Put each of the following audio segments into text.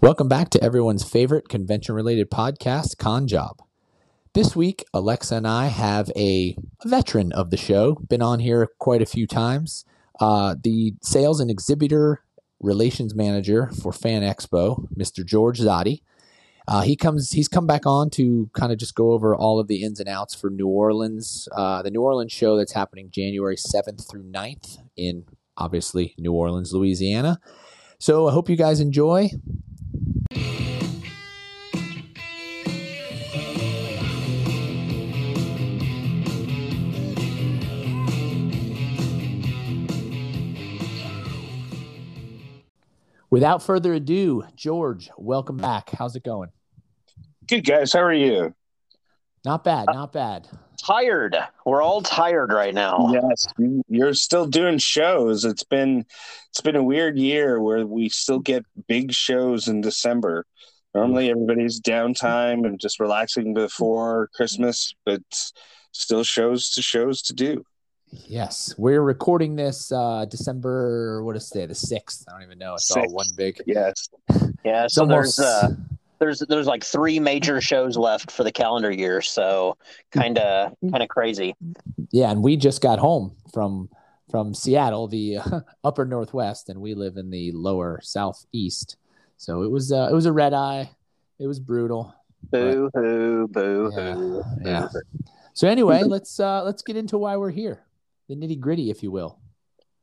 Welcome back to everyone's favorite convention related podcast, Con Job. This week, Alexa and I have a, veteran of the show, been on here quite a few times, uh, the sales and exhibitor relations manager for Fan Expo, Mr. George Zotti. Uh, he comes. He's come back on to kind of just go over all of the ins and outs for New Orleans, uh, the New Orleans show that's happening January seventh through 9th in obviously New Orleans, Louisiana. So I hope you guys enjoy. Without further ado, George, welcome back. How's it going? Good guys, how are you? Not bad, not bad. Tired. We're all tired right now. Yes, you're still doing shows. It's been it's been a weird year where we still get big shows in December. Normally everybody's downtime and just relaxing before Christmas, but still shows to shows to do. Yes, we're recording this uh December. What is today? The sixth. I don't even know. It's all one big. Yes. Yeah, so almost. there's uh there's there's like three major shows left for the calendar year, so kind of kind of crazy. yeah, and we just got home from from Seattle, the uh, upper northwest, and we live in the lower southeast. So it was uh, it was a red eye. It was brutal. Boo hoo, boo hoo. Yeah, hoo. yeah. So anyway, let's uh let's get into why we're here, the nitty gritty, if you will.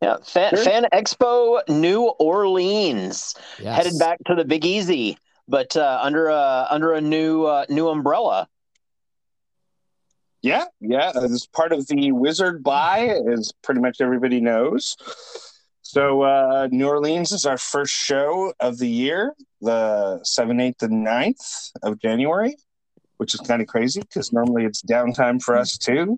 Yeah, Fan, Sure. Fan Expo New Orleans Yes. headed back to the Big Easy, but uh, under a under a new uh, new umbrella. Yeah, yeah. As part of the Wizard buy, as pretty much everybody knows. So uh New Orleans is our first show of the year, the 7th, 8th, and 9th of January, which is kind of crazy because normally it's downtime for us too.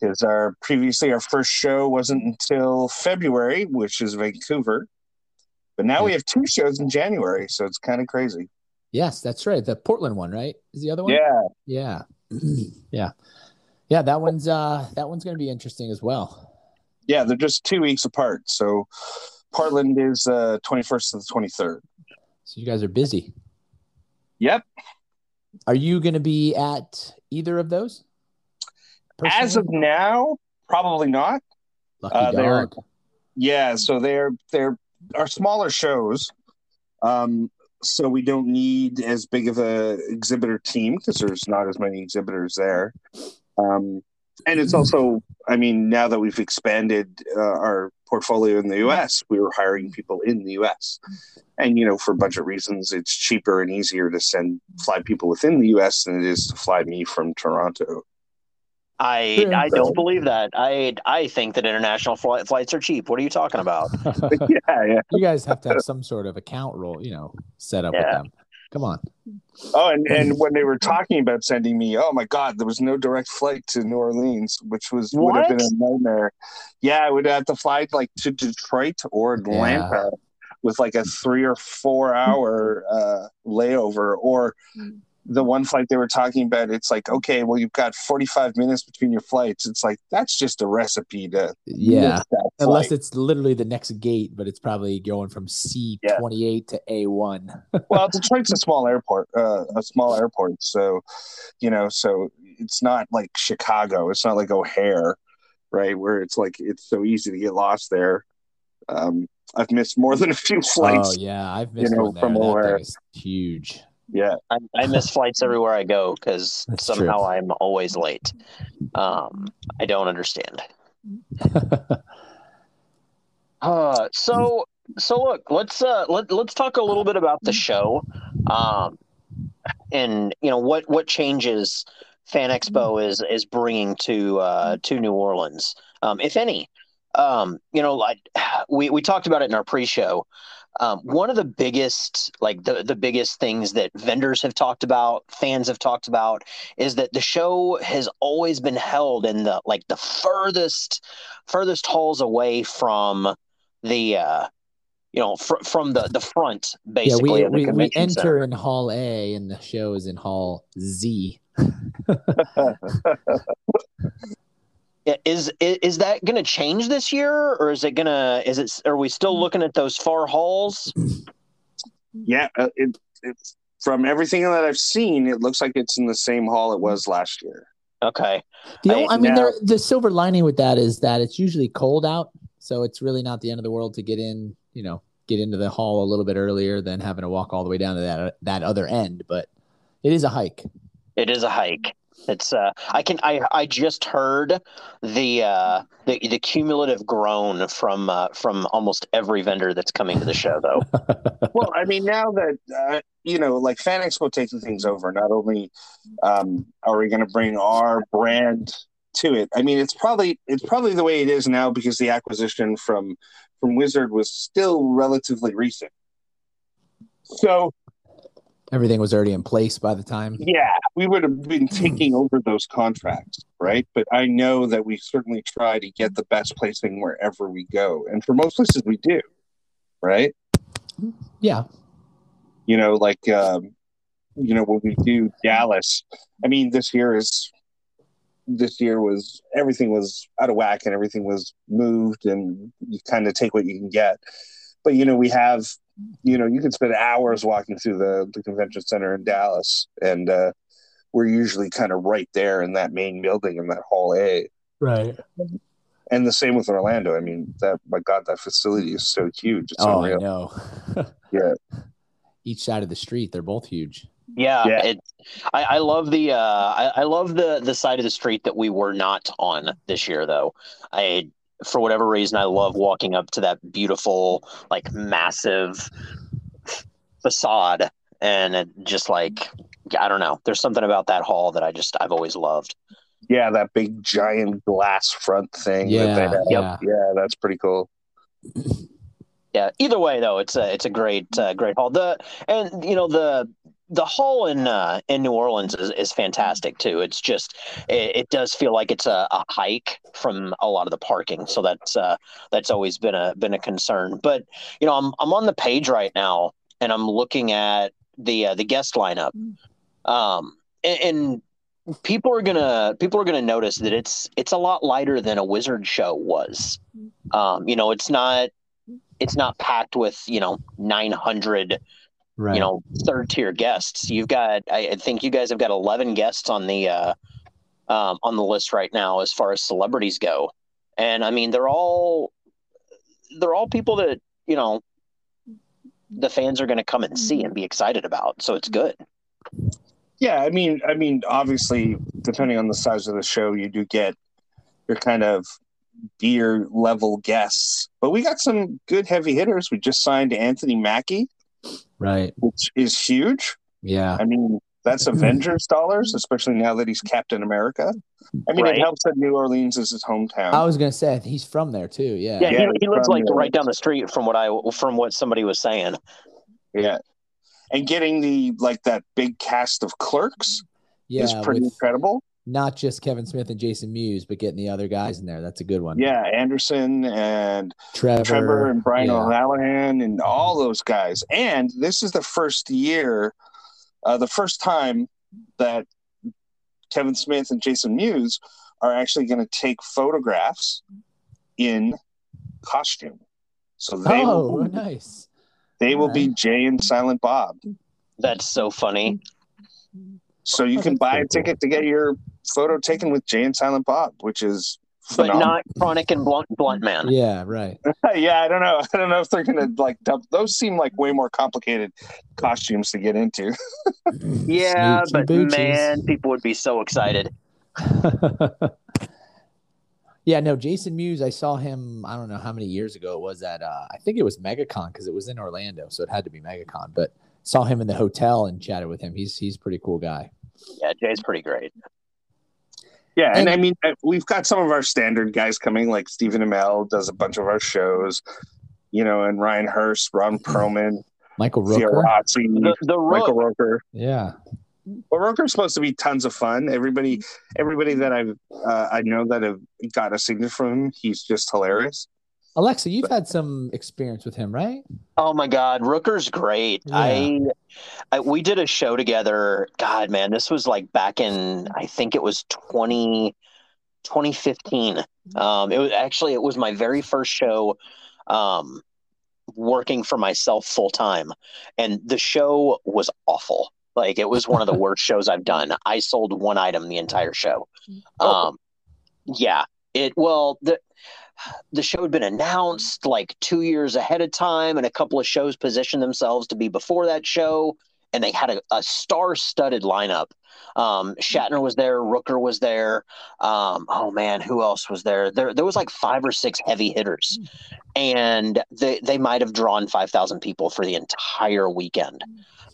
Because our previously our first show wasn't until February, which is Vancouver. But now we have two shows in January, so it's kind of crazy. Yes, that's right. The Portland one, right? Is the other one? Yeah, Yeah. yeah. Yeah, that one's uh that one's gonna be interesting as well. yeah, they're just two weeks apart. So Portland is uh 21st to the 23rd. So you guys are busy. Yep. Are you gonna be at either of those? As of now, probably not. Lucky uh, dog. Yeah, so they're they're our smaller shows. Um so we don't need as big of a exhibitor team because there's not as many exhibitors there. Um and it's also I mean now that we've expanded uh, our portfolio in the US, we were hiring people in the US. And you know for budget reasons it's cheaper and easier to send fly people within the US than it is to fly me from Toronto. I Sure. I don't believe that. I I think that international flight, flights are cheap. What are you talking about? yeah, yeah. you guys have to have some sort of account role, you know, set up with them. Come on. Oh, and, and when they were talking about sending me, oh my God, there was no direct flight to New Orleans, which was would have been a nightmare. Yeah, I would have to fly like to Detroit or Atlanta with like a three or four hour uh, layover. Or the one flight they were talking about, it's like, okay, well, you've got 45 minutes between your flights. It's like, that's just a recipe to Yeah. Unless it's literally the next gate, but it's probably going from C twenty eight to A one. well, Detroit's a small airport, uh, a small airport. So, you know, so it's not like Chicago. It's not like O'Hare, right? Where it's like it's so easy to get lost there. Um, I've missed more than a few flights. Oh yeah, I've missed know, one there. from That O'Hare. thing is huge. Yeah. I, I miss flights everywhere I go because somehow true. I'm always late. Um, I don't understand. Uh, so so look, let's uh let, let's talk a little bit about the show, um, and you know what what changes Fan Expo is is bringing to uh to New Orleans, um, if any. Um, you know, like we we talked about it in our pre-show. Um, one of the biggest, like the the biggest things that vendors have talked about, fans have talked about, is that the show has always been held in the like the furthest furthest halls away from the uh you know fr- from the the front yeah, basically we, the we, we enter center. in Hall A and the show is in Hall Z. I- Is, is is that going to change this year, or is it gonna? Is it? Are we still looking at those far halls? Yeah, uh, it, it's from everything that I've seen, it looks like it's in the same hall it was last year. Okay. The I- only, I, mean, now- the silver lining with that is that it's usually cold out, so it's really not the end of the world to get in. You know, get into the hall a little bit earlier than having to walk all the way down to that that other end. But it is a hike. It is a hike. It's uh I can I I just heard the uh the the cumulative groan from uh from almost every vendor that's coming to the show though. well, I mean, now that uh, you know, like Fan Expo taking things over, not only um, are we going to bring our brand to it. I mean, it's probably it's probably the way it is now because the acquisition from from Wizard was still relatively recent. So Everything was already in place by the time. yeah, we would have been taking over those contracts, right? But I know that we certainly try to get the best placing wherever we go, and for most places we do, right? Yeah, you know, like um, you know when we do Dallas. I mean, this year is this year was everything was out of whack and everything was moved, and you kind of take what you can get. But you know, we have you know you can spend hours walking through the the convention center in Dallas, and uh, we're usually kind of right there in that main building in that Hall A. right. And the same with Orlando. I mean, that my God, that facility is so huge. It's Oh, I unreal. know. Yeah. Each side of the street, they're both huge. Yeah, Yeah. It, I, I love the uh, I, I love the the side of the street that we were not on this year though. I for whatever reason I love walking up to that beautiful like massive facade and it just like I don't know. There's something about that hall that I just I've always loved. Yeah, that big giant glass front thing. that they Yeah, have. yeah. yeah, that's pretty cool. Yeah. Either way though, it's a it's a great uh, great hall. The and you know the the hall in uh, in New Orleans is, is fantastic too. It's just it, it does feel like it's a, a hike from a lot of the parking, so that's uh, that's always been a been a concern. But you know, I'm I'm on the page right now and I'm looking at the uh, the guest lineup, um, and, and people are gonna people are gonna notice that it's it's a lot lighter than a Wizard show was. Um, you know, it's not it's not packed with you know 900 Right. you know third tier guests. You've got I, I think you guys have got 11 guests on the uh um, on the list right now as far as celebrities go. And i mean they're all they're all people that you know the fans are going to come and see and be excited about so it's good. Yeah, I mean, I mean, obviously, depending on the size of the show, you do get your kind of beer level guests. But we got some good heavy hitters. We just signed Anthony Mackie, right. which is huge. Yeah. I mean, that's Avengers dollars, especially now that he's Captain America. I mean, Right. it helps that New Orleans is his hometown. I was gonna say he's from there too. Yeah. yeah, Yeah, he, he lives like the- right down the street from what i from what somebody was saying yeah, and getting the like that big cast of clerks Yeah. is pretty with incredible. Not just Kevin Smith and Jason Mewes, but getting the other guys in there. That's a good one. Yeah, Anderson and Trevor, Trevor and Brian yeah. O'Halloran and all those guys. And this is the first year, uh, the first time that Kevin Smith and Jason Mewes are actually going to take photographs in costume. So they Oh, will, nice. they will be. Jay and Silent Bob. that's so funny So you Oh, can buy a ticket to get your photo taken with Jay and Silent Bob, which is but not chronic and blunt blunt man Yeah, right. yeah, I don't know. I don't know if they're gonna like dump. Those seem like way more complicated costumes to get into. yeah Snoochie but boochies. man people would be so excited yeah, no, Jason Mewes, I saw him, I don't know how many years ago it was at, uh, I think it was MegaCon because it was in Orlando. So it had to be MegaCon, but saw him in the hotel and chatted with him. He's, he's a pretty cool guy. yeah jay's pretty great Yeah, and, And- I mean, uh, we've got some of our standard guys coming, like Stephen Amell does a bunch of our shows, you know, and Ryan Hurst, Ron Perlman, Michael Rooker. Fiorazzi, the, the Michael Rook, Roker. Yeah. Well, Roker's supposed to be tons of fun. Everybody, everybody that I've uh, I know that have got a signature from him, he's just hilarious. Alexa, you've had some experience with him, right? Oh my God, Rooker's great. Yeah. I, I we did a show together. God, man, this was like back in I think it was 20, 2015. Um, it was actually it was my very first show, um, working for myself full time, and the show was awful. Like it was one of the worst shows I've done. I sold one item the entire show. Oh. Um, yeah, it well the the show had been announced like two years ahead of time, and a couple of shows positioned themselves to be before that show, and they had a, a star-studded lineup. Um, Shatner was there, Rooker was there. Um, oh man, who else was there? There, there was like five or six heavy hitters, and they they might have drawn five thousand people for the entire weekend.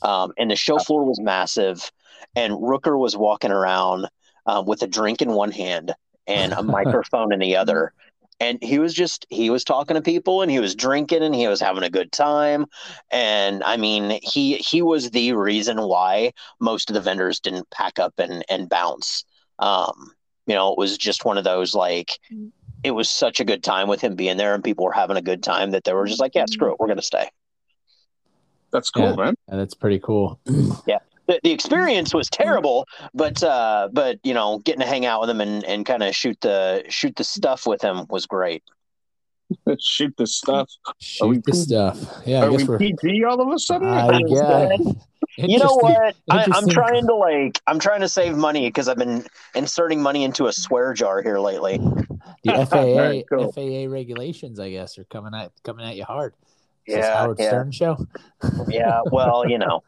Um, and the show floor was massive, and Rooker was walking around um, with a drink in one hand and a microphone in the other. And he was just he was talking to people and he was drinking and he was having a good time. And I mean, he he was the reason why most of the vendors didn't pack up and and bounce. Um, you know, it was just one of those like it was such a good time with him being there and people were having a good time that they were just like, yeah, screw it, we're gonna stay. That's cool, Yeah. man. Yeah, that's pretty cool. the, the experience was terrible, but uh, but you know, getting to hang out with him and, and kind of shoot the shoot the stuff with him was great. Let's shoot the stuff. Shoot we the stuff. Yeah, I Are guess we we're. PG all of a sudden? I yeah. You know what? I, I'm trying to like I'm trying to save money because I've been inserting money into a swear jar here lately. The Very FAA cool. FAA regulations, I guess, are coming at coming at you hard. Is this Yeah, Howard yeah. Stern show. Yeah, well, you know,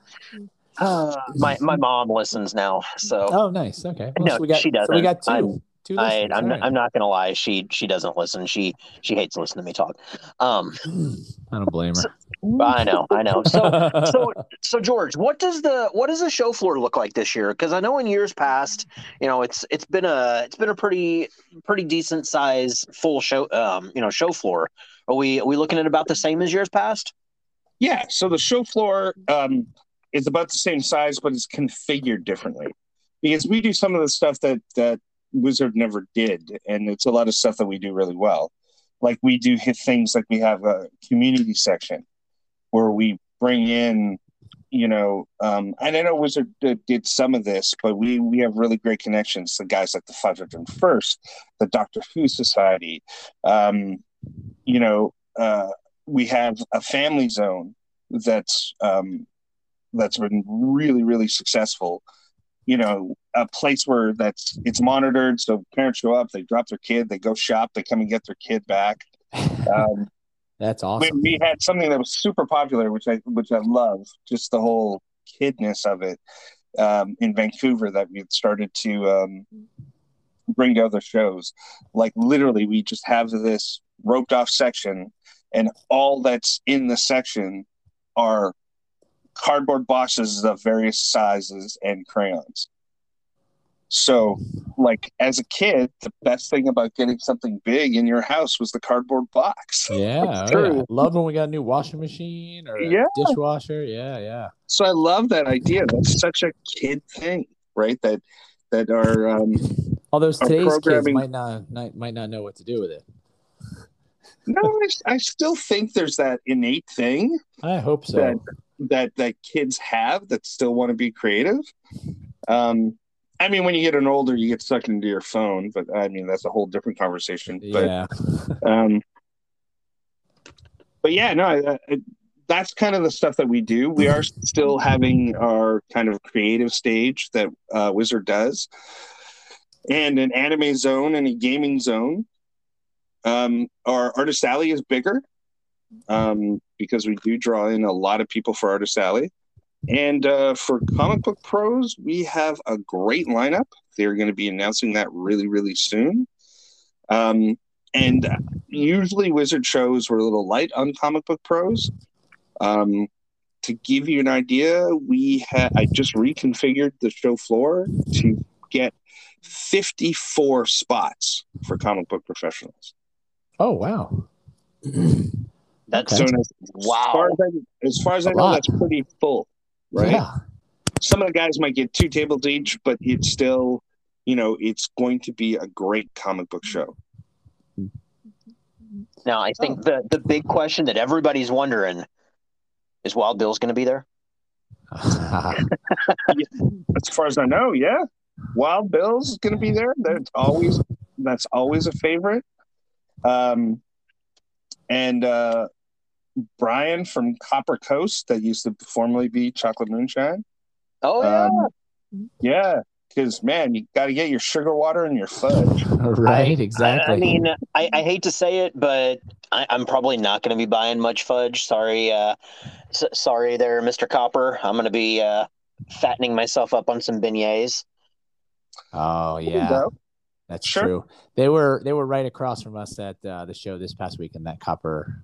uh, my my mom listens now, so Oh, nice. Okay. Well, No, so we got she so we doesn't. got 2 I'm- two. I, I'm, All not, right. I'm not gonna lie. She she doesn't listen. She she hates listening to me talk. Um, I don't blame her. I know, I know. So so so George, what does the what does the show floor look like this year? Because I know in years past, you know, it's it's been a it's been a pretty pretty decent size full show um you know show floor. Are we are we looking at about the same as years past? Yeah, so the show floor um, is about the same size, but it's configured differently because we do some of the stuff that that Wizard never did, and it's a lot of stuff that we do really well. Like we do hit things like we have a community section where we bring in, you know, um, and I know Wizard did, some of this, but we we have really great connections to guys like the 501st, the Doctor Who Society, um, you know. Uh, we have a family zone that's um, that's been really really successful. You know a place where that's it's monitored so parents show up they drop their kid they go shop they come and get their kid back. Um, That's we, awesome. we had something that was super popular which i which i love just the whole kidness of it um, in vancouver that we had started to um, bring to other shows. Like literally we just have this roped off section and all that's in the section are cardboard boxes of various sizes and crayons. So, like as a kid, the best thing about getting something big in your house was the cardboard box. Yeah, It's oh, yeah. true. Love when we got a new washing machine or Yeah. dishwasher. Yeah, yeah. So I love that idea. That's such a kid thing, right? That that are um, Although Our today's kids might not, not might not know what to do with it. no, I, I still think there's that innate thing I hope so. That- that that kids have that still want to be creative. Um, I mean, when you get an older, you get sucked into your phone, but I mean that's a whole different conversation. But yeah. um, but yeah, no, I, I, that's kind of the stuff that we do. We are still having our kind of creative stage that uh, Wizard does, and an anime zone and a gaming zone. Um, our artist alley is bigger um, because we do draw in a lot of people for artist alley. And uh, for comic book pros, we have a great lineup. They're going to be announcing that really, really soon. Um, and usually, Wizard shows were a little light on comic book pros. Um, to give you an idea, we had I just reconfigured the show floor to get 54 spots for comic book professionals. Oh wow. That's So as, Wow. as far as I, as, far as I know, lot. that's pretty full, right? Yeah. Some of the guys might get two tables each, but it's still, you know, it's going to be a great comic book show. now. I think the the big question that everybody's wondering is Wild Bill's going to be there. As far as I know, yeah, Wild Bill's going to be there. That's always that's always a favorite. Um, and uh, Brian from Copper Coast, that used to formerly be Chocolate Moonshine. Oh yeah. Um, yeah, because man, you got to get your sugar water and your fudge. right, exactly. I, mean, I, I hate to say it, but I, I'm probably not going to be buying much fudge. Sorry, uh, s- sorry there, Mister Copper. I'm going to be uh, fattening myself up on some beignets. oh yeah, that's Sure. true. They were they were right across from us at uh, the show this past week in that copper.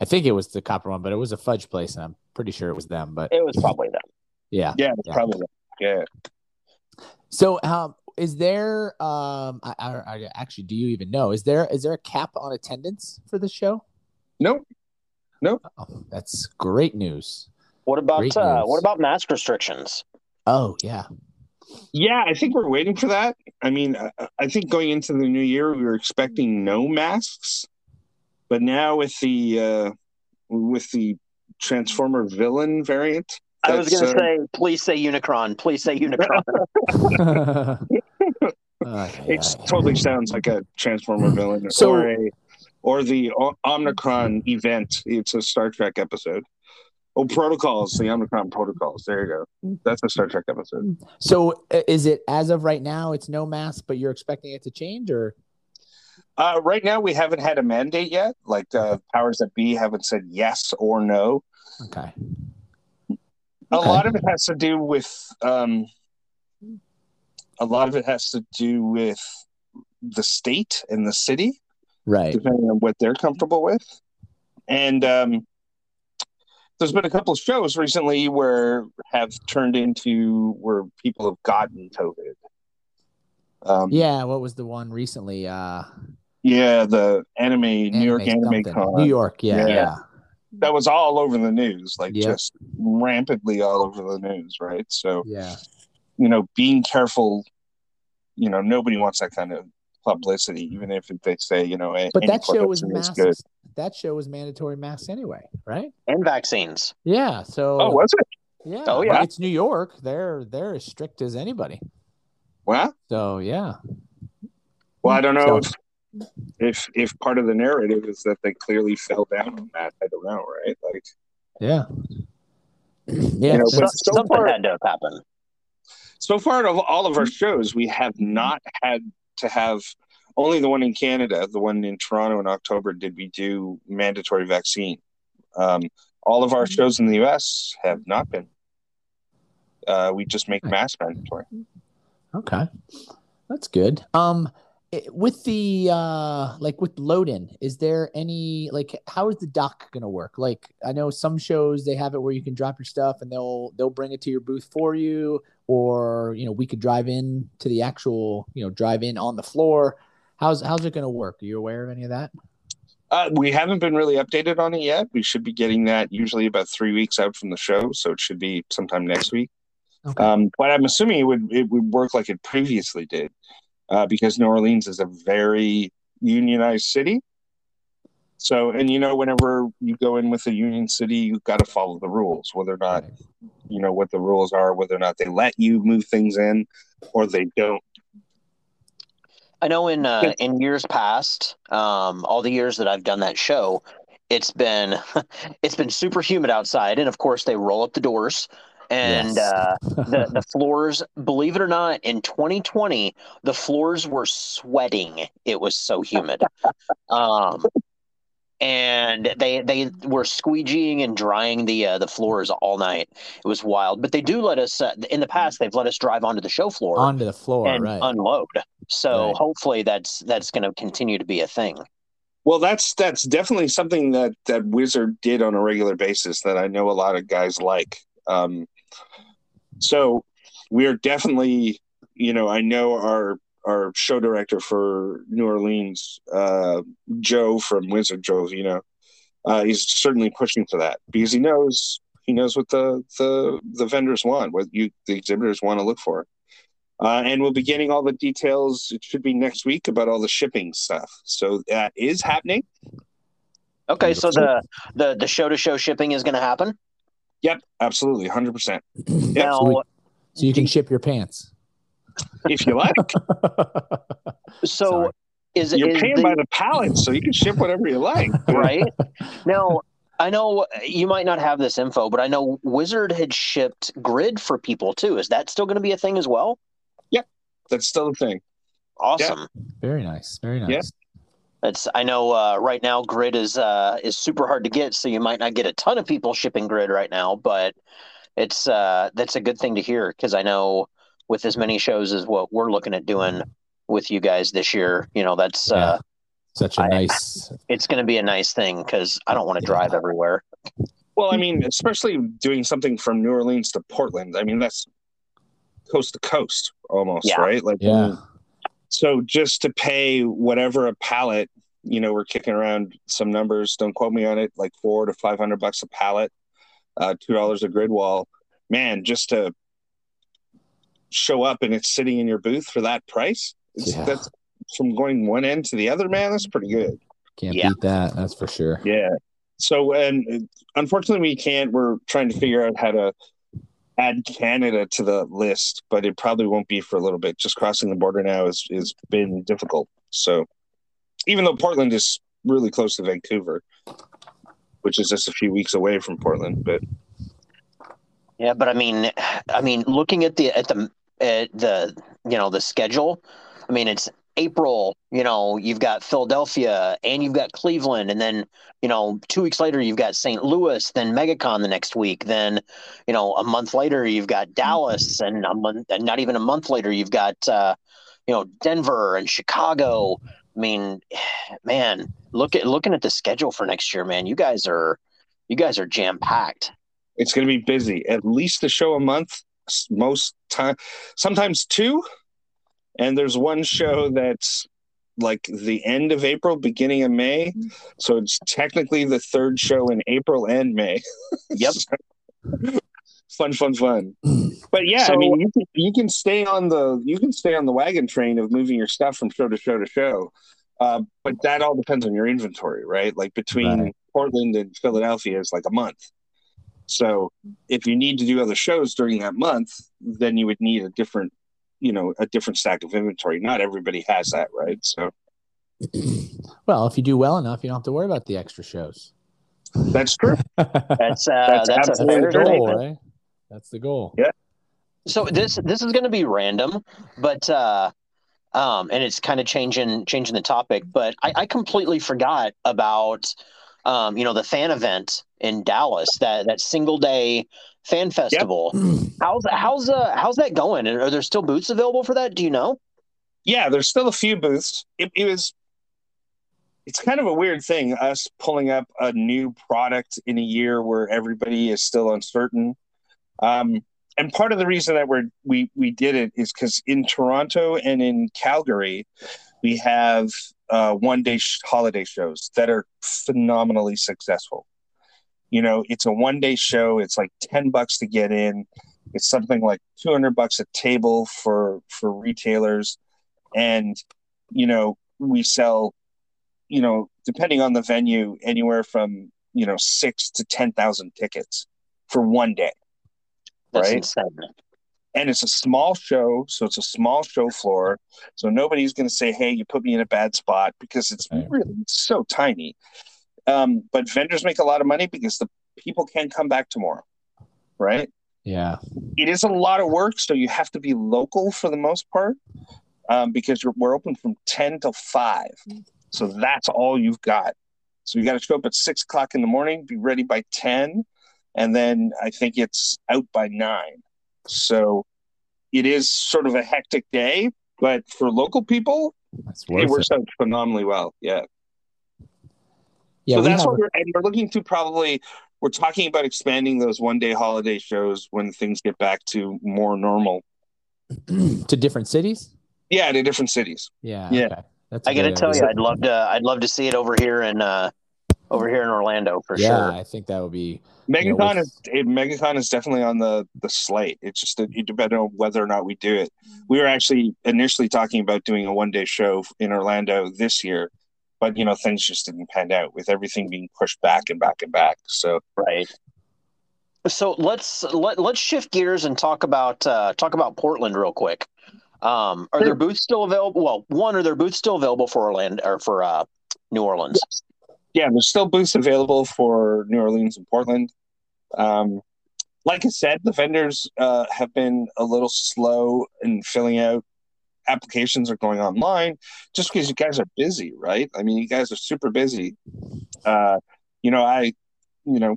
I think it was the copper one, but it was a fudge place, and I'm pretty sure it was them. But It was probably them. yeah. Yeah, Yeah. probably. Yeah. So, um, is there? Um, I, I, I actually, do you even know? Is there is there a cap on attendance for the show? Nope. Oh, that's great news. What about Great uh, news. what about mask restrictions? Oh yeah, Yeah, I think we're waiting for that. I mean, I, I think going into the new year, we were expecting no masks, but now with the uh, with the Transformer villain variant, I was going to uh, say, please say Unicron. Please say Unicron. it totally sounds like a Transformer villain So- or a or the O- Omnicron event. It's a Star Trek episode. Oh, protocols, the Omnicron protocols. There you go. That's a Star Trek episode. So, uh, is it as of right now? It's no mask, but you're expecting it to change, or Uh, right now, we haven't had a mandate yet. Like uh, powers that be haven't said yes or no. okay? A Okay. lot of it has to do with um, a lot of it has to do with the state and the city, Right. depending on what they're comfortable with. And um, there's been a couple of shows recently where have turned into where people have gotten COVID. Um, Yeah. What was the one recently? Uh, yeah, the anime, New York Anime. Con. New York. Yeah. Yeah. Yeah. that was all over the news, like Yep. just rampantly all over the news, right? So, Yeah. you know, being careful, you know, nobody wants that kind of publicity, even if they say, you know, But that show was publicity masks. good. That show was mandatory masks anyway, right? and vaccines. Yeah. So. Oh, was it? yeah. Oh, yeah. It's New York. They're they're as strict as anybody. Well, So yeah. well, I don't know So- if, if if part of the narrative is that they clearly fell down on that. I don't know, right? Like, Yeah. Yeah. You know, So, so something far- had to have happened. so far of all of our shows, we have not had to have only the one in Canada, the one in Toronto in October, did we do mandatory vaccine. Um, all of our shows in the US have not been. Uh, we just make mask mandatory. Okay, that's good. Um, with the uh, like with load in, is there any like how is the dock gonna work? Like I know some shows they have it where you can drop your stuff and they'll they'll bring it to your booth for you, or you know we could drive in to the actual you know drive in on the floor. How's how's it gonna work? Are you aware of any of that? Uh, we haven't been really updated on it yet. We should be getting that usually about three weeks out from the show, so it should be sometime next week. Okay. Um, but I'm assuming it would it would work like it previously did, uh, because New Orleans is a very unionized city. So, and you know, whenever you go in with a union city, you've got to follow the rules, whether or not you know what the rules are, whether or not they let you move things in or they don't. I know in uh, in years past, um, all the years that I've done that show, it's been it's been super humid outside, and of course they roll up the doors, and Yes. uh, the the floors. Believe it or not, in 2020, the floors were sweating. It was so humid. Um, and they they were squeegeeing and drying the uh, the floors all night. It was wild. But they do let us uh, in the past. They've let us drive onto the show floor Onto the floor, and right? unload. So Right. hopefully that's that's going to continue to be a thing. Well, that's that's definitely something that that Wizard did on a regular basis that I know a lot of guys like. Um, so we're definitely, you know, I know our our show director for New Orleans, uh, Joe from Wizard Joe, you know, uh, he's certainly pushing for that because he knows he knows what the the the vendors want, what you the exhibitors want to look for. Uh, and we'll be getting all the details. It should be next week about all the shipping stuff. So that is happening. Okay, so the the the show to show shipping is going to happen. Yep, absolutely, hundred percent. Now, so, you can ship your pants. If you like, so Sorry. is you're is paying the- by the pallet, so you can ship whatever you like. right now? I know you might not have this info, but I know Wizard had shipped grid for people too. Is that still going to be a thing as well? Yep, that's still a thing. Awesome. Very nice. Very nice. Yeah. That's I know uh, right now grid is uh, is super hard to get, so you might not get a ton of people shipping grid right now, but it's uh, that's a good thing to hear because I know with as many shows as what we're looking at doing with you guys this year, you know that's Yeah. uh, Such a I- nice. it's going to be a nice thing because I don't want to Yeah. drive everywhere. Well, I mean, especially doing something from New Orleans to Portland. I mean, that's coast to coast almost, Yeah. right? Like, Yeah. Mean, so just to pay whatever a pallet, you know, we're kicking around some numbers. Don't quote me on it. Like four to five hundred bucks a pallet, uh, two dollars a grid wall. Man, just to show up and it's sitting in your booth for that price. It's, Yeah. That's from going one end to the other. Man, that's pretty good. Can't Yeah. beat that. That's for sure. Yeah. So, and uh, unfortunately, we can't. We're trying to figure out how to add Canada to the list, but it probably won't be for a little bit. Just crossing the border now has has been difficult. So, even though Portland is really close to Vancouver, which is just a few weeks away from Portland, but Yeah, but I mean, I mean, looking at the at the at the you know the schedule, I mean, it's April. You know, you've got Philadelphia and you've got Cleveland, and then you know two weeks later you've got St. Louis, then MegaCon the next week, then you know a month later you've got Dallas, and a month, and not even a month later you've got uh, you know Denver and Chicago. I mean, man, look at looking at the schedule for next year, man. You guys are you guys are jam packed. it's going to be busy. At least a show a month, most time, sometimes two. And there's one show that's like the end of April, beginning of May. So it's technically the third show in April and May. Yep. fun, fun, fun. But yeah, I mean, you can, you can stay on the you can stay on the wagon train of moving your stuff from show to show to show. Uh, but that all depends on your inventory, right? Like between Right. Portland and Philadelphia is like a month. So if you need to do other shows during that month, then you would need a different, you know, a different stack of inventory. Not everybody has that, right? So well, if you do well enough, you don't have to worry about the extra shows. that's true. That's uh, That's that's, a absolutely fair the goal, right? That's the goal. Yeah. So this this is going to be random, but uh, um, and it's kind of changing changing the topic. But I, I completely forgot about um, you know, the fan event in Dallas that that single day fan festival. How's how's uh how's that going? And are there still booths available for that? Do you know? yeah, there's still a few booths. It, it was, it's kind of a weird thing, us pulling up a new product in a year where everybody is still uncertain. Um, and part of the reason that we're we we did it is because in Toronto and in Calgary, we have uh, one day sh- holiday shows that are phenomenally successful. You know, it's a one day show. It's like ten bucks to get in. It's something like two hundred bucks a table for for retailers and you know we sell you know depending on the venue anywhere from you know six to ten thousand tickets for one day That's Right. insane. And it's a small show so it's a small show floor so nobody's going to say hey you put me in a bad spot because it's Right. really it's so tiny um, but vendors make a lot of money because the people can't come back tomorrow right Yeah. it is a lot of work, so you have to be local for the most part um, because you're, we're open from 10 till 5. So that's all you've got. So you got to show up at 6 o'clock in the morning, be ready by 10, and then I think it's out by 9. So it is sort of a hectic day, but for local people, it worth it. works out phenomenally well. Yeah. Yeah, so we that's have what we're, and we're looking to probably we're talking about expanding those one day holiday shows when things get back to more normal to different cities. yeah to different cities Yeah. Yeah. Okay. That's a I got to tell idea. you, I'd love to. I'd love to see it over here in uh, over here in Orlando for yeah, sure. I think that would be. megacon with- is megacon is definitely on the the slate it's just that it depends on whether or not we do it we were actually initially talking about doing a one day show in orlando this year but you know things just didn't pan out with everything being pushed back and back and back so Right. So let's let let's shift gears and talk about uh, talk about Portland real quick. Um, are Sure. there booths still available? Well, one, are there booths still available for Orlando or for uh, New Orleans? Yeah, there's still booths available for New Orleans and Portland. Um, like I said, the vendors uh, have been a little slow in filling out applications are going online just because you guys are busy, right? I mean, you guys are super busy. Uh, you know, I, you know,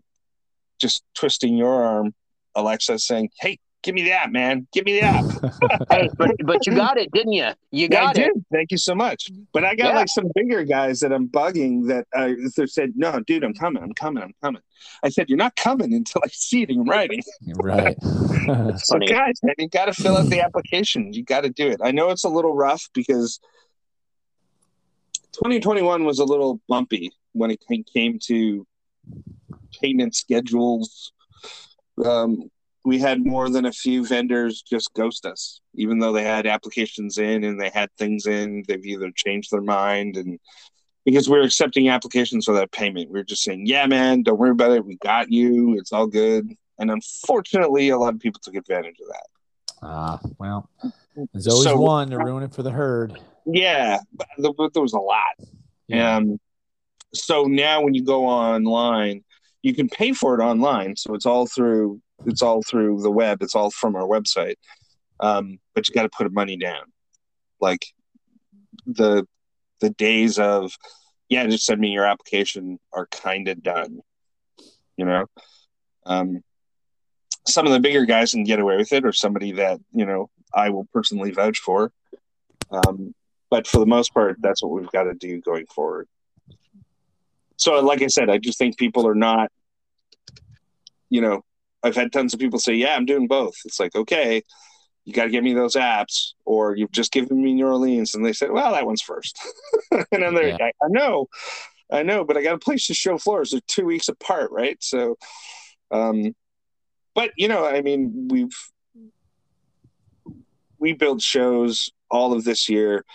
just twisting your arm, Alexa, saying, "Hey, give me the app, man. Give me the app." hey, but, but you got it, didn't you? You got I it. Did. Thank you so much. But I got Yeah. like some bigger guys that I'm bugging that uh, they said, "No, dude, I'm coming. I'm coming. I'm coming." I said, "You're not coming until I see it in writing." right. So Funny. guys, man, you got to fill out the application. You got to do it. I know it's a little rough because 2021 was a little bumpy when it came to payment schedules. Um, we had more than a few vendors just ghost us, even though they had applications in and they had things in. They've either changed their mind and because we are accepting applications without payment, we are just saying, "Yeah, man, don't worry about it. We got you. It's all good." And unfortunately, a lot of people took advantage of that. Ah, well, there's always So- one to ruin it for the herd. Yeah, but there but there was a lot. Yeah. Um, so now when you go online, you can pay for it online. So it's all through it's all through the web. It's all from our website. Um, but you got to put money down. Like the the days of yeah, just send me your application are kind of done. You know, um, some of the bigger guys can get away with it, or somebody that you know I will personally vouch for. Um, but for the most part, that's what we've got to do going forward. So, like I said, I just think people are not, you know, I've had tons of people say, "Yeah, I'm doing both." It's like, okay, you got to get me those apps, or you've just given me New Orleans, and they said, "Well, that one's first. and I'm there, Yeah. I, I know, I know, but I got a place to show floors. They're two weeks apart, right? So, um, but you know, I mean, we've we built shows all of this year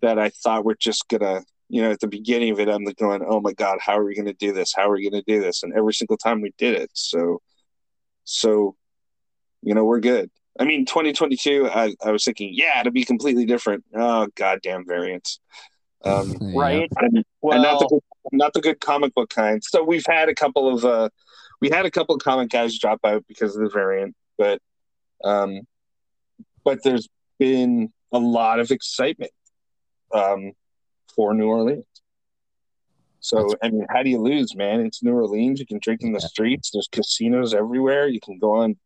that I thought were just gonna, you know, at the beginning of it, I'm like going, "Oh my god, how are we gonna do this? How are we gonna do this?" And every single time we did it, so, so, you know, we're good. I mean, 2022, I, I was thinking, yeah, it'll be completely different. Oh, goddamn variants. Um, Yeah. Right. and, and not Well, the good, not the good comic book kind. So we've had a couple of uh, we had a couple of comic guys drop out because of the variant, but um, but there's been a lot of excitement um, for New Orleans. So I mean, how do you lose, man? It's New Orleans. You can drink in the Yeah. streets. There's casinos everywhere. You can go on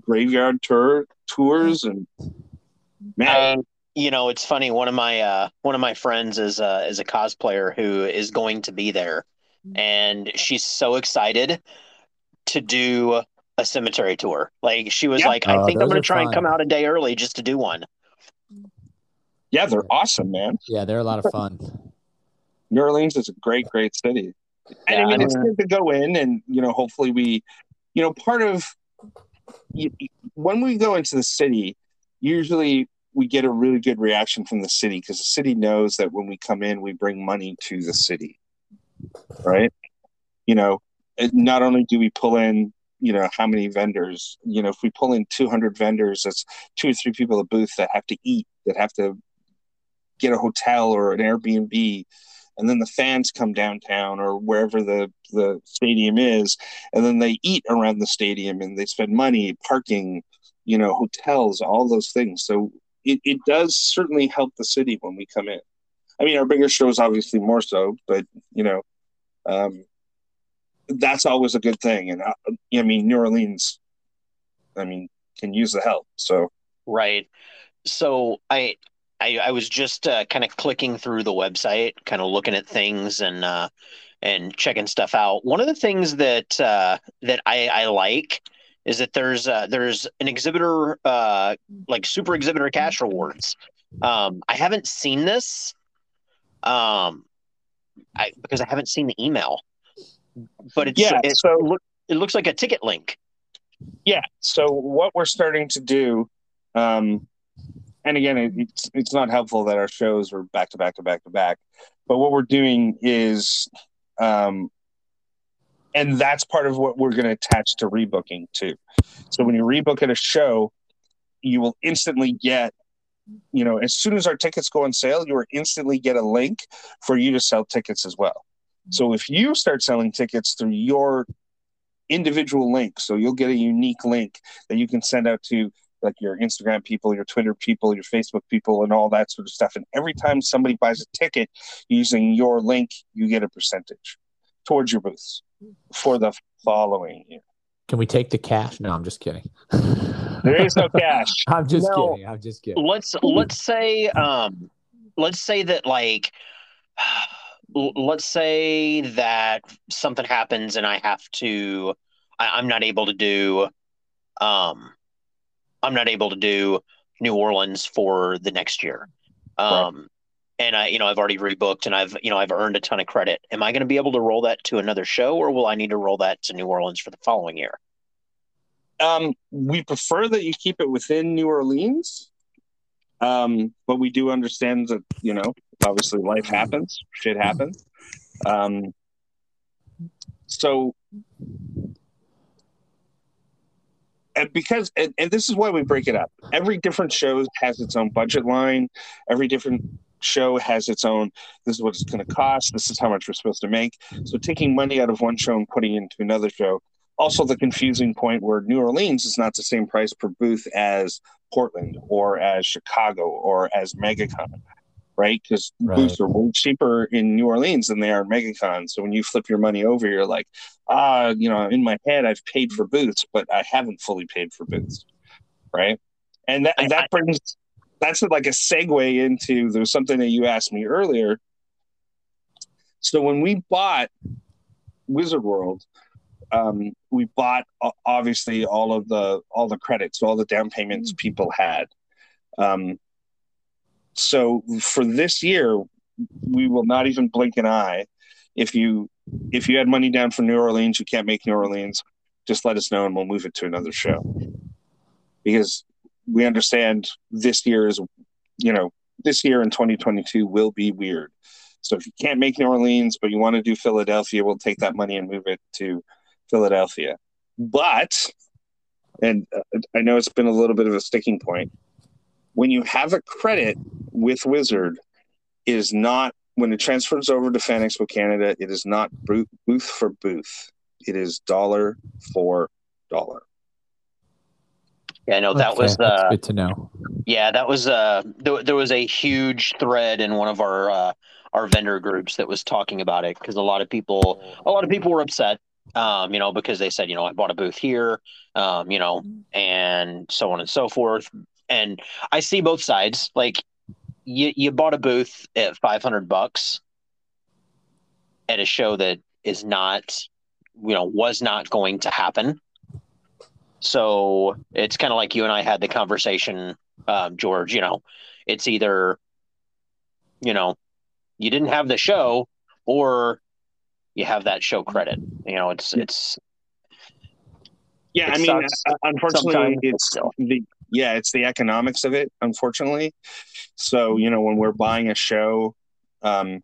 graveyard tour tours and man, I, you know, it's funny. One of my uh, one of my friends is uh, is a cosplayer who is going to be there, and she's so excited to do a cemetery tour. Like she was Yeah. like, I Oh, think I'm going to try and come out a day early just to do one. yeah, they're awesome, man. Yeah, they're a lot of fun. New Orleans is a great, great city. And Yeah, I mean, I it's good to go in and, you know, hopefully we, you know, part of when we go into the city, usually we get a really good reaction from the city because the city knows that when we come in, we bring money to the city. Right. You know, not only do we pull in, you know, how many vendors, you know, if we pull in 200 vendors, that's two or three people at a booth that have to eat, that have to get a hotel or an Airbnb and then the fans come downtown or wherever the the stadium is and then they eat around the stadium and they spend money parking you know hotels all those things. So it, it does certainly help the city when we come in. I mean our bigger shows obviously more so but you know um that's always a good thing. And uh, i mean new orleans i mean can use the help so. Right. So I I, I was just uh, kind of clicking through the website, kind of looking at things and uh, and checking stuff out. One of the things that uh, that I, I like is that there's uh, there's an exhibitor uh, like super exhibitor cash rewards. Um, I haven't seen this um, I, because I haven't seen the email, but it's Yeah, it, so- look, it looks like a ticket link. yeah so what we're starting to do um and again it, it's it's not helpful that our shows are back to back to back to back but what we're doing is um and that's part of what we're going to attach to rebooking too. So when you rebook at a show you will instantly get you know as soon as our tickets go on sale you will instantly get a link for you to sell tickets as well. So if you start selling tickets through your individual link, so you'll get a unique link that you can send out to like your Instagram people, your Twitter people, your Facebook people, and all that sort of stuff. And every time somebody buys a ticket using your link, you get a percentage towards your booths for the following year. Can we take the cash? No, I'm just kidding. There is no cash. I'm just No. kidding. I'm just kidding. let's let's say um let's say that like let's say that something happens and i have to I, i'm not able to do um i'm not able to do new orleans for the next year um and i you know i've already rebooked and i've you know i've earned a ton of credit am i going to be able to roll that to another show or will i need to roll that to new orleans for the following year Um, we prefer that you keep it within New Orleans. Um, but we do understand that, you know, obviously life happens, shit happens. Um, so, and because, and, and this is why we break it up. Every different show has its own budget line. Every different show has its own, this is what it's going to cost. This is how much we're supposed to make. So taking money out of one show and putting into another show also the confusing point where New Orleans is not the same price per booth as Portland or as Chicago or as MegaCon, right? Because Right. booths are way cheaper in New Orleans than they are in MegaCon. So when you flip your money over, you're like, ah, you know, in my head, I've paid for booths, but I haven't fully paid for booths, right? And that, I- that brings that's like a segue into there was something that you asked me earlier. So when we bought Wizard World, um, we bought obviously all of the all the credits, all the down payments people had. Um, so for this year, we will not even blink an eye. If you if you had money down for New Orleans, you can't make New Orleans. Just let us know, and we'll move it to another show. Because we understand this year is, you know, this year in 2022 will be weird. So if you can't make New Orleans, but you want to do Philadelphia, we'll take that money and move it to Philadelphia. But, and uh, I know it's been a little bit of a sticking point, when you have a credit with Wizard, it is not, when it transfers over to Fan Expo Canada, it is not booth, booth for booth. It is dollar for dollar. yeah no that Okay, was that's uh good to know. Yeah, that was uh there, there was a huge thread in one of our uh our vendor groups that was talking about it because a lot of people a lot of people were upset um you know because they said you know I bought a booth here um you know and so on and so forth and I see both sides like you you bought a booth at 500 bucks at a show that is not you know was not going to happen so it's kind of like you and I had the conversation um, George, you know, it's either, you know, you didn't have the show or you have that show credit. You know, it's it's Yeah, It I mean, uh, unfortunately, it's still. the yeah, it's the economics of it. Unfortunately, so you know when we're buying a show, um,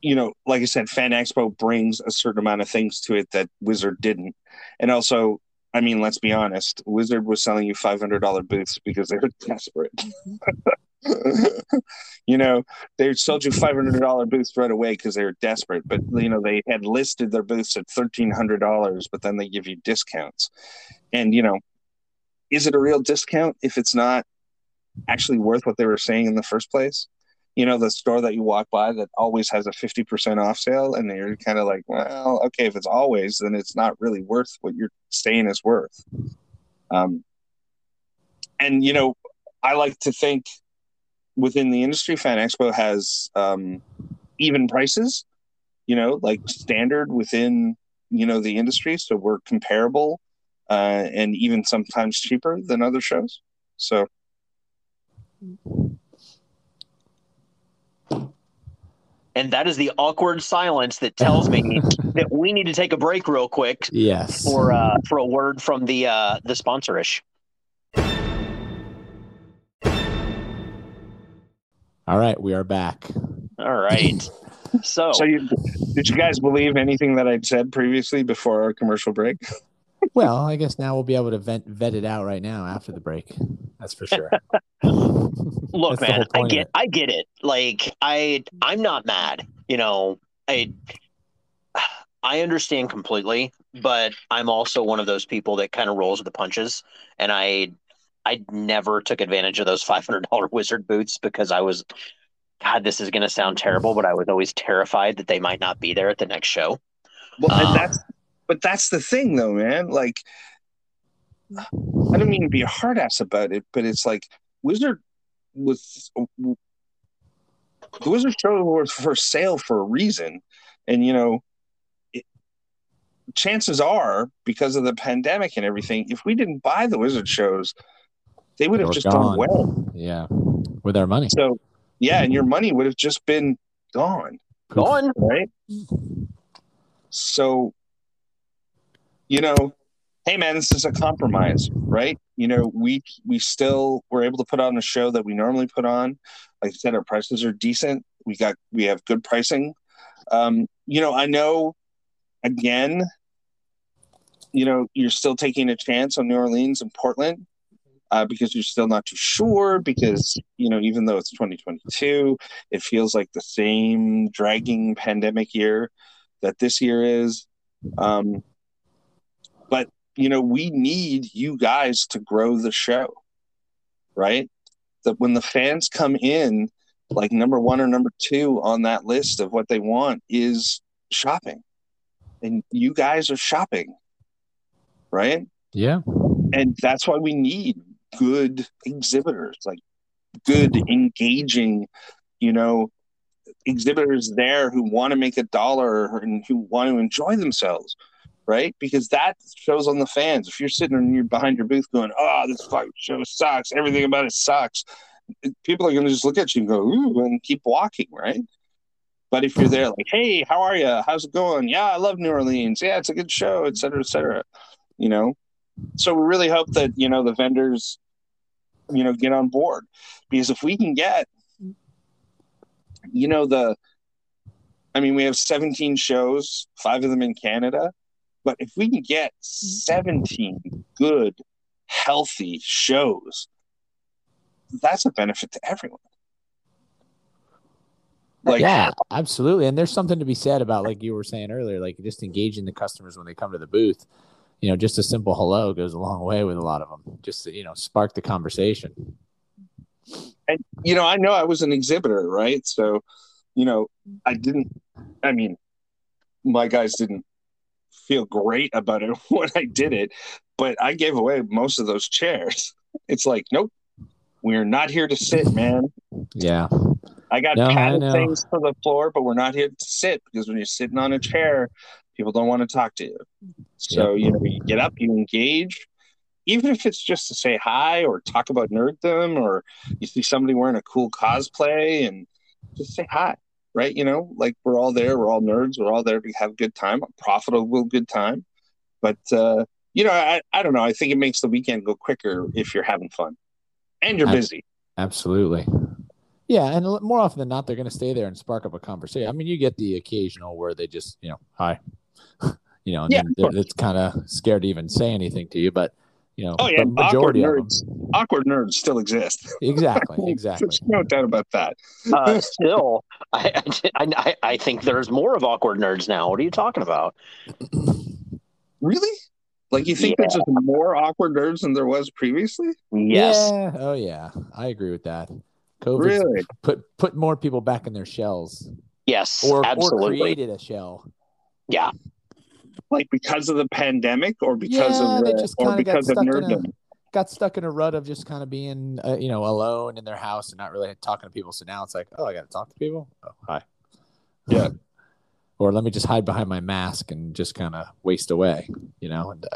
you know, like I said, Fan Expo brings a certain amount of things to it that Wizard didn't, and also. I mean, let's be honest. Wizard was selling you five hundred dollar booths because they were desperate. you know, they sold you five hundred dollar booths right away because they were desperate. But you know, they had listed their booths at thirteen hundred dollars, but then they give you discounts. And you know, is it a real discount if it's not actually worth what they were saying in the first place? You know, the store that you walk by that always has a fifty percent off sale, and you're kind of like, well, okay, if it's always, then it's not really worth what you're saying is worth. Um, and you know, I like to think within the industry, Fan Expo has um, even prices. You know, like standard within you know the industry, so we're comparable uh, and even sometimes cheaper than other shows. So and that is the awkward silence that tells me that we need to take a break real quick yes. for uh for a word from the uh the sponsorish. All right, we are back. All right. So, So, you, did you guys believe anything that I'd said previously before our commercial break? Well, I guess now we'll be able to vet, vet it out right now after the break. That's for sure. look That's the whole man i get it. i get it like i i'm not mad you know I I understand completely, but I'm also one of those people that kind of rolls with the punches, and I I never took advantage of those five hundred dollar wizard boots because I was, God, this is going to sound terrible, but I was always terrified that they might not be there at the next show. Well, and Um, that's but that's the thing though, man. Like I don't mean to be a hard ass about it, but it's like Wizard was the Wizard show was for sale for a reason, and you know, it, chances are because of the pandemic and everything, if we didn't buy the Wizard shows, they would They have just gone. done well. Yeah, with our money. So yeah, and your money would have just been gone. gone right? So, you know, hey man, this is a compromise, right? You know, we we still were able to put on a show that we normally put on. Like I said, our prices are decent. We got we have good pricing. Um, you know, I know again, you know, you're still taking a chance on New Orleans and Portland. Uh, because you're still not too sure because you know even though it's 2022 it feels like the same dragging pandemic year that this year is. Um, but you know, we need you guys to grow the show, right? That when the fans come in, like number one or number two on that list of what they want is shopping, and you guys are shopping, right? Yeah, And that's why we need good exhibitors, like good, engaging, you know, exhibitors there who want to make a dollar and who want to enjoy themselves, right? Because that shows on the fans. If you're sitting in your, behind your booth going, "Oh, this fucking show sucks. Everything about it sucks," people are going to just look at you and go, "Ooh," and keep walking, right? But if you're there, like, "Hey, how are you? How's it going? Yeah, I love New Orleans. Yeah, it's a good show, et cetera, et cetera." You know, so we really hope that you know the vendors, you know, get on board because if we can get you know the i mean we have 17 shows five of them in canada but if we can get 17 good healthy shows that's a benefit to everyone like yeah, absolutely. And there's something to be said about, like you were saying earlier, like just engaging the customers when they come to the booth. You know, just a simple hello goes a long way with a lot of them. Just to, you know, spark the conversation. and you know i know i was an exhibitor right so you know i didn't i mean my guys didn't feel great about it when i did mm-hmm. it but i gave away most of those chairs. It's like nope we're not here to sit man. Yeah, i got No, padded know. things for the floor but we're not here to sit because when you're sitting on a chair people don't want to talk to you. So you know you get up you engage. Even if it's just to say hi or talk about nerddom or you see somebody wearing a cool cosplay and just say hi right you know like we're all there we're all nerds we're all there to have a good time a profitable good time but uh you know i, I don't know i think it makes the weekend go quicker if you're having fun and you're busy absolutely. Yeah, and more often than not, they're going to stay there and spark up a conversation. I mean, you get the occasional where they just, you know, hi, you know, and Yeah, then of they're- course. it's kind of scared to even say anything to you. But you know, oh yeah the majority of awkward them, nerds awkward nerds still exist exactly, exactly. there's no doubt about that Uh, still, I, I, I, I think there's more of awkward nerds now. What are you talking about? really like you think there's just more awkward nerds than there was previously Yes. Yeah. Oh yeah. I agree with that. COVID really put put more people back in their shells, Yes. or or created a shell. yeah. Like because of the pandemic or because Yeah, of the, just or because of a- nerddom Got stuck in a rut of just kind of being, uh, you know, alone in their house and not really talking to people. So now it's like, oh, I got to talk to people. Oh, hi. Yeah. or let me just hide behind my mask and just kind of waste away, you know, and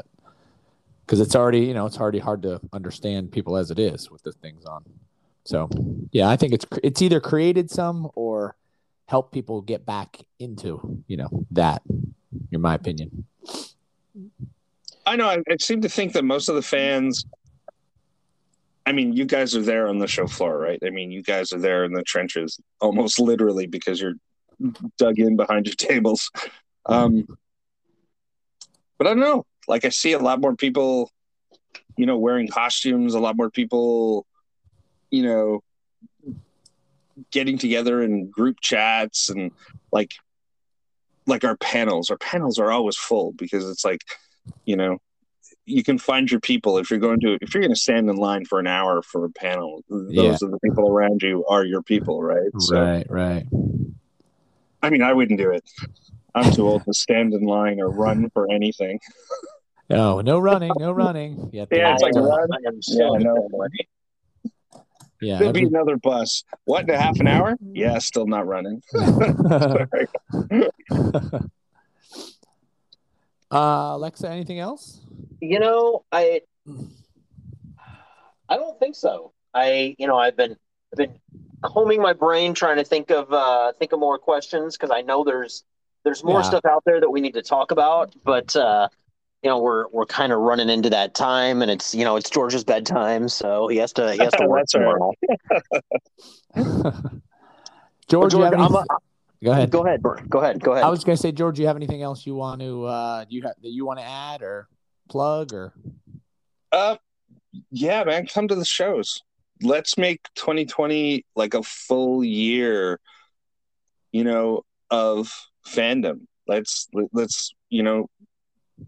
because it's already, you know, it's already hard to understand people as it is with the things on. So, yeah, I think it's it's either created some or help people get back into, you know, that. In my opinion. I know. I, I seem to think that most of the fans. I mean, you guys are there on the show floor, right? I mean, you guys are there in the trenches, almost literally, because you're dug in behind your tables. Um, but I don't know. Like, I see a lot more people, you know, wearing costumes. A lot more people, you know, getting together in group chats and like like our panels. Our panels are always full because it's like, you know, you can find your people if you're going to if you're going to stand in line for an hour for a panel. Those Yeah. are the people around you are your people, right? So, Right, right. I mean, I wouldn't do it. I'm too old to stand in line or run for anything. No, no running, no running. Yeah, Yeah, it's like run. I am so Yeah, know. yeah. There'll be another bus. What in a half an hour? Yeah, still not running. Sorry. uh, Alexa, anything else? You know, I I don't think so. I you know I've been I've been combing my brain trying to think of uh, think of more questions because I know there's there's more Yeah. stuff out there that we need to talk about, but uh, you know we're we're kind of running into that time, and it's you know it's George's bedtime, so he has to he has to work That's all right. tomorrow. George, you George, have I'm a, go ahead. go ahead, Bert. go ahead, go ahead. I was going to say, George, you have anything else you want to uh, you have that you want to add or plug or? Uh, yeah, man, come to the shows. Let's make 2020 like a full year, you know, of fandom. Let's let's you know,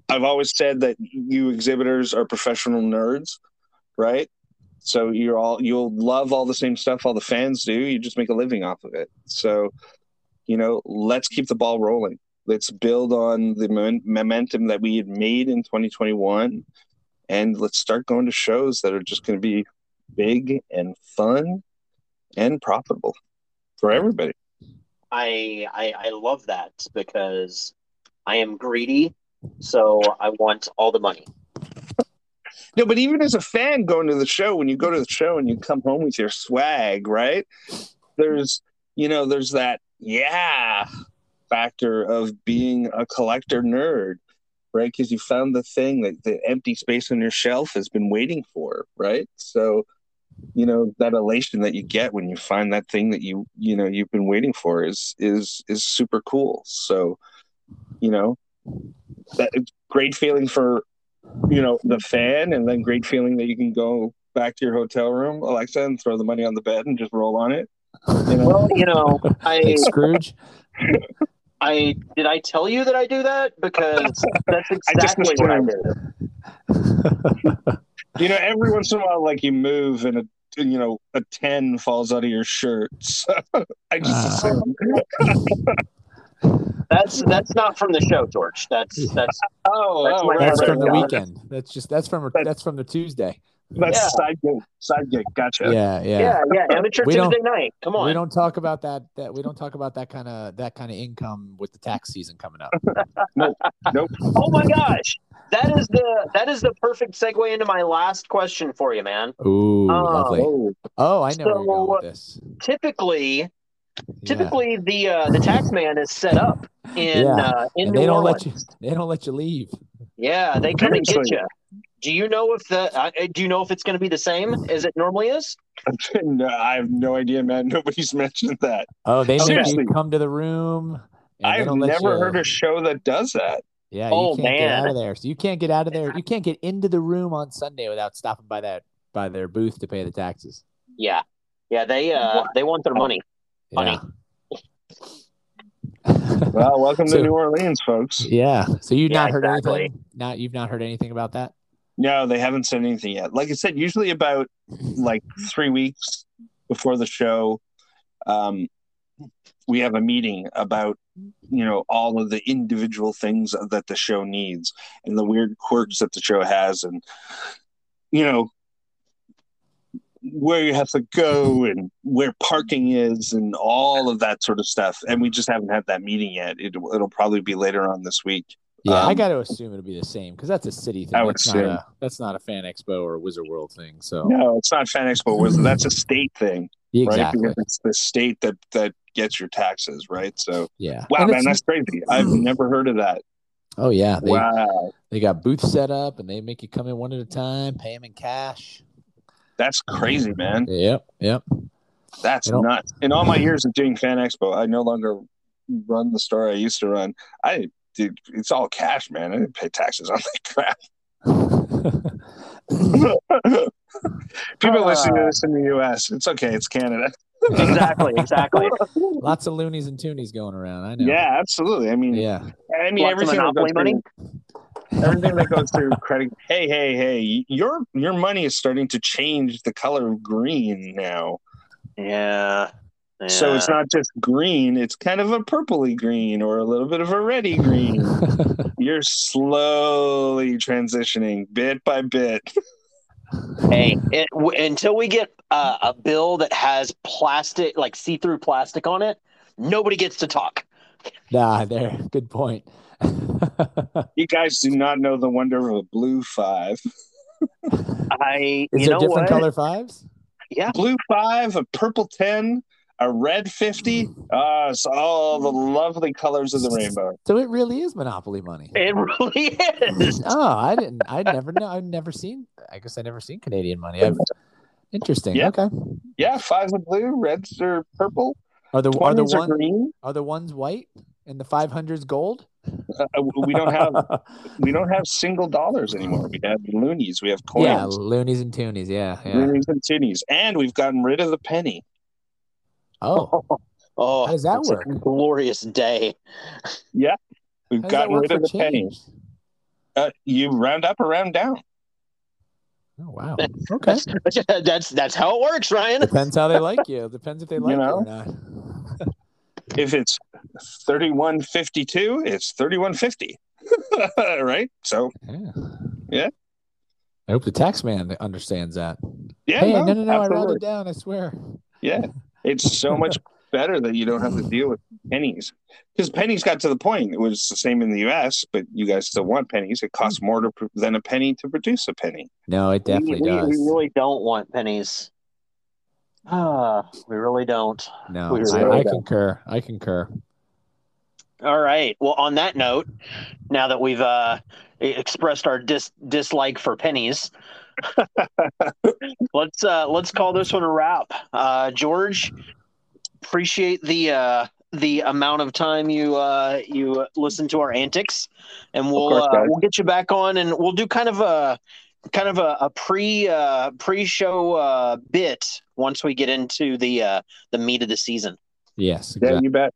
I've always said that you exhibitors are professional nerds, right? So you're all you'll love all the same stuff all the fans do. You just make a living off of it. So, you know, let's keep the ball rolling. Let's build on the momen- momentum that we had made in 2021 and let's start going to shows that are just going to be big and fun and profitable for everybody. I, I I love that because I am greedy, so I want all the money. No, but even as a fan going to the show, when you go to the show and you come home with your swag, right? There's, you know, there's that yeah factor of being a collector nerd, right? Because you found the thing that the empty space on your shelf has been waiting for, right? So, you know, that elation that you get when you find that thing that you, you know, you've been waiting for is is is super cool. So, you know, that great feeling for you know the fan and then great feeling that you can go back to your hotel room alexa and throw the money on the bed and just roll on it Well, you know, I Like Scrooge? I did I tell you that I do that because that's I exactly what I assumed. do. you know every once in a while like you move and a you know a 10 falls out of your shirt so i just Ah. assumed That's that's not from the show, George. That's that's oh, That's oh right, That's from the weekend. That's just that's from that's from the Tuesday. That's Yeah. side gig side gig gotcha Yeah, yeah. yeah, yeah, amateur We don't- Tuesday night. Come on. We don't talk about that. That we don't talk about that kind of that kind of income with the tax season coming up. Nope. Oh my gosh. That is the that is the perfect segue into my last question for you, man. Ooh, Oh. lovely. oh I know where you're going So, with this. Typically, Yeah. typically the uh, the tax man is set up in Yeah. uh, in and New they don't Orleans. let you. They don't let you leave. Yeah, they come and get you. Do you know if the uh, do you know if it's going to be the same as it normally is? no, i have no idea man nobody's mentioned that Oh, they make Seriously. you come to the room. i've never you- heard a show that does that Yeah, Oh, you can't get out of there. So you can't get out of there. You can't get into the room on Sunday without stopping by that by their booth to pay the taxes. Yeah, yeah. They uh they want their money. Funny. Yeah. well welcome So- to new orleans folks yeah. So you've Yeah, not heard exactly. anything. Not you've not heard anything about that. No, they haven't said anything yet. Like I said, usually about like three weeks before the show, um, we have a meeting about you know all of the individual things that the show needs and the weird quirks that the show has, and you know where you have to go and where parking is and all of that sort of stuff. And we just haven't had that meeting yet. It, it'll probably be later on this week. Yeah, I Um, got to assume it'll be the same because that's a city thing. I would that's not a that's not a fan expo or Wizard World thing. So No, it's not Fan Expo Wizard. That's a state thing. right? exactly. Because it's the state that that gets your taxes, right? So, Yeah. wow, And man, that's crazy. I've never heard of that. oh yeah. They wow, they got booths set up and they make you come in one at a time, pay them in cash. that's crazy, man. Yep. Yep. That's You know- nuts. In all my years of doing Fan Expo, I no longer run the store I used to run. I dude, it's all cash, man. I didn't pay taxes on that crap. People Uh. listening to this in the U.S. It's okay. It's Canada. exactly, exactly. Lots of loonies and toonies going around. I know. Yeah, absolutely. I mean, Yeah. I mean Lots everything that Monopoly goes money? through, everything that goes through credit. Hey, hey, hey! Your your money is starting to change the color of green now. Yeah. So it's not just green; it's kind of a purpley green or a little bit of a reddy green. You're slowly transitioning bit by bit. Hey, it, w- until we get uh, a bill that has plastic, like see-through plastic on it, nobody gets to talk. nah, there. Good point. You guys do not know the wonder of a blue five. I, Is you there know different what? color fives? Yeah, Blue five, a purple ten, a red fifty. Ah, it's all the lovely colors of the rainbow. So it really is Monopoly money. it really is. Oh, I didn't. I'd never know. I've never seen. I guess I never seen Canadian money. I've, interesting. Yeah. Okay. Yeah, fives are blue, reds are purple, Are the are the twenties are green. are the ones white and the five hundreds gold? Uh, we don't have we don't have single dollars anymore. We have loonies. We have coins. yeah, loonies and toonies. Yeah, yeah. Loonies and tinnies, and we've gotten rid of the penny. Oh, Oh, How does that it's a work? glorious day. Yeah. We've how gotten rid of the penny. change? Uh, you round up or round down. Oh wow. Okay. that's that's how it works, Ryan. Depends how they like you. Depends if they like you, know? or not. If it's thirty-one fifty-two, it's thirty-one fifty. right? So Yeah. Yeah. I hope the tax man understands that. yeah, hey, no, no, no, I rounded down. I swear. Yeah, it's so much better that you don't have to deal with pennies because pennies got to the point. It was the same in the U.S., but you guys still want pennies. It costs more to, than a penny to produce a penny. No, it definitely we, we, does. we really don't want pennies. Ah, we really don't. no, we I, I don't. concur. I concur. All right. Well, on that note, now that we've uh, expressed our dis- dislike for pennies, let's uh, let's call this one a wrap. Uh, George, appreciate the uh, the amount of time you uh, you listen to our antics, and we'll course, uh, we'll get you back on, and we'll do kind of a kind of a, a pre uh, pre show uh, bit once we get into the uh, the meat of the season. Yes, Yeah, you bet.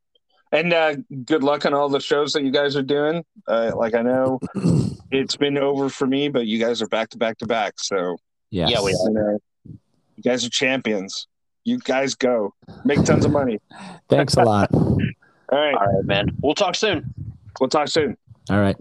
And uh, good luck on all the shows that you guys are doing. Uh, like I know it's been over for me, but you guys are back to back to back. So yes. Yeah, we you, know, you guys are champions. You guys go make tons of money. Thanks a lot. All right, All right, man. We'll talk soon. we'll talk soon. All right.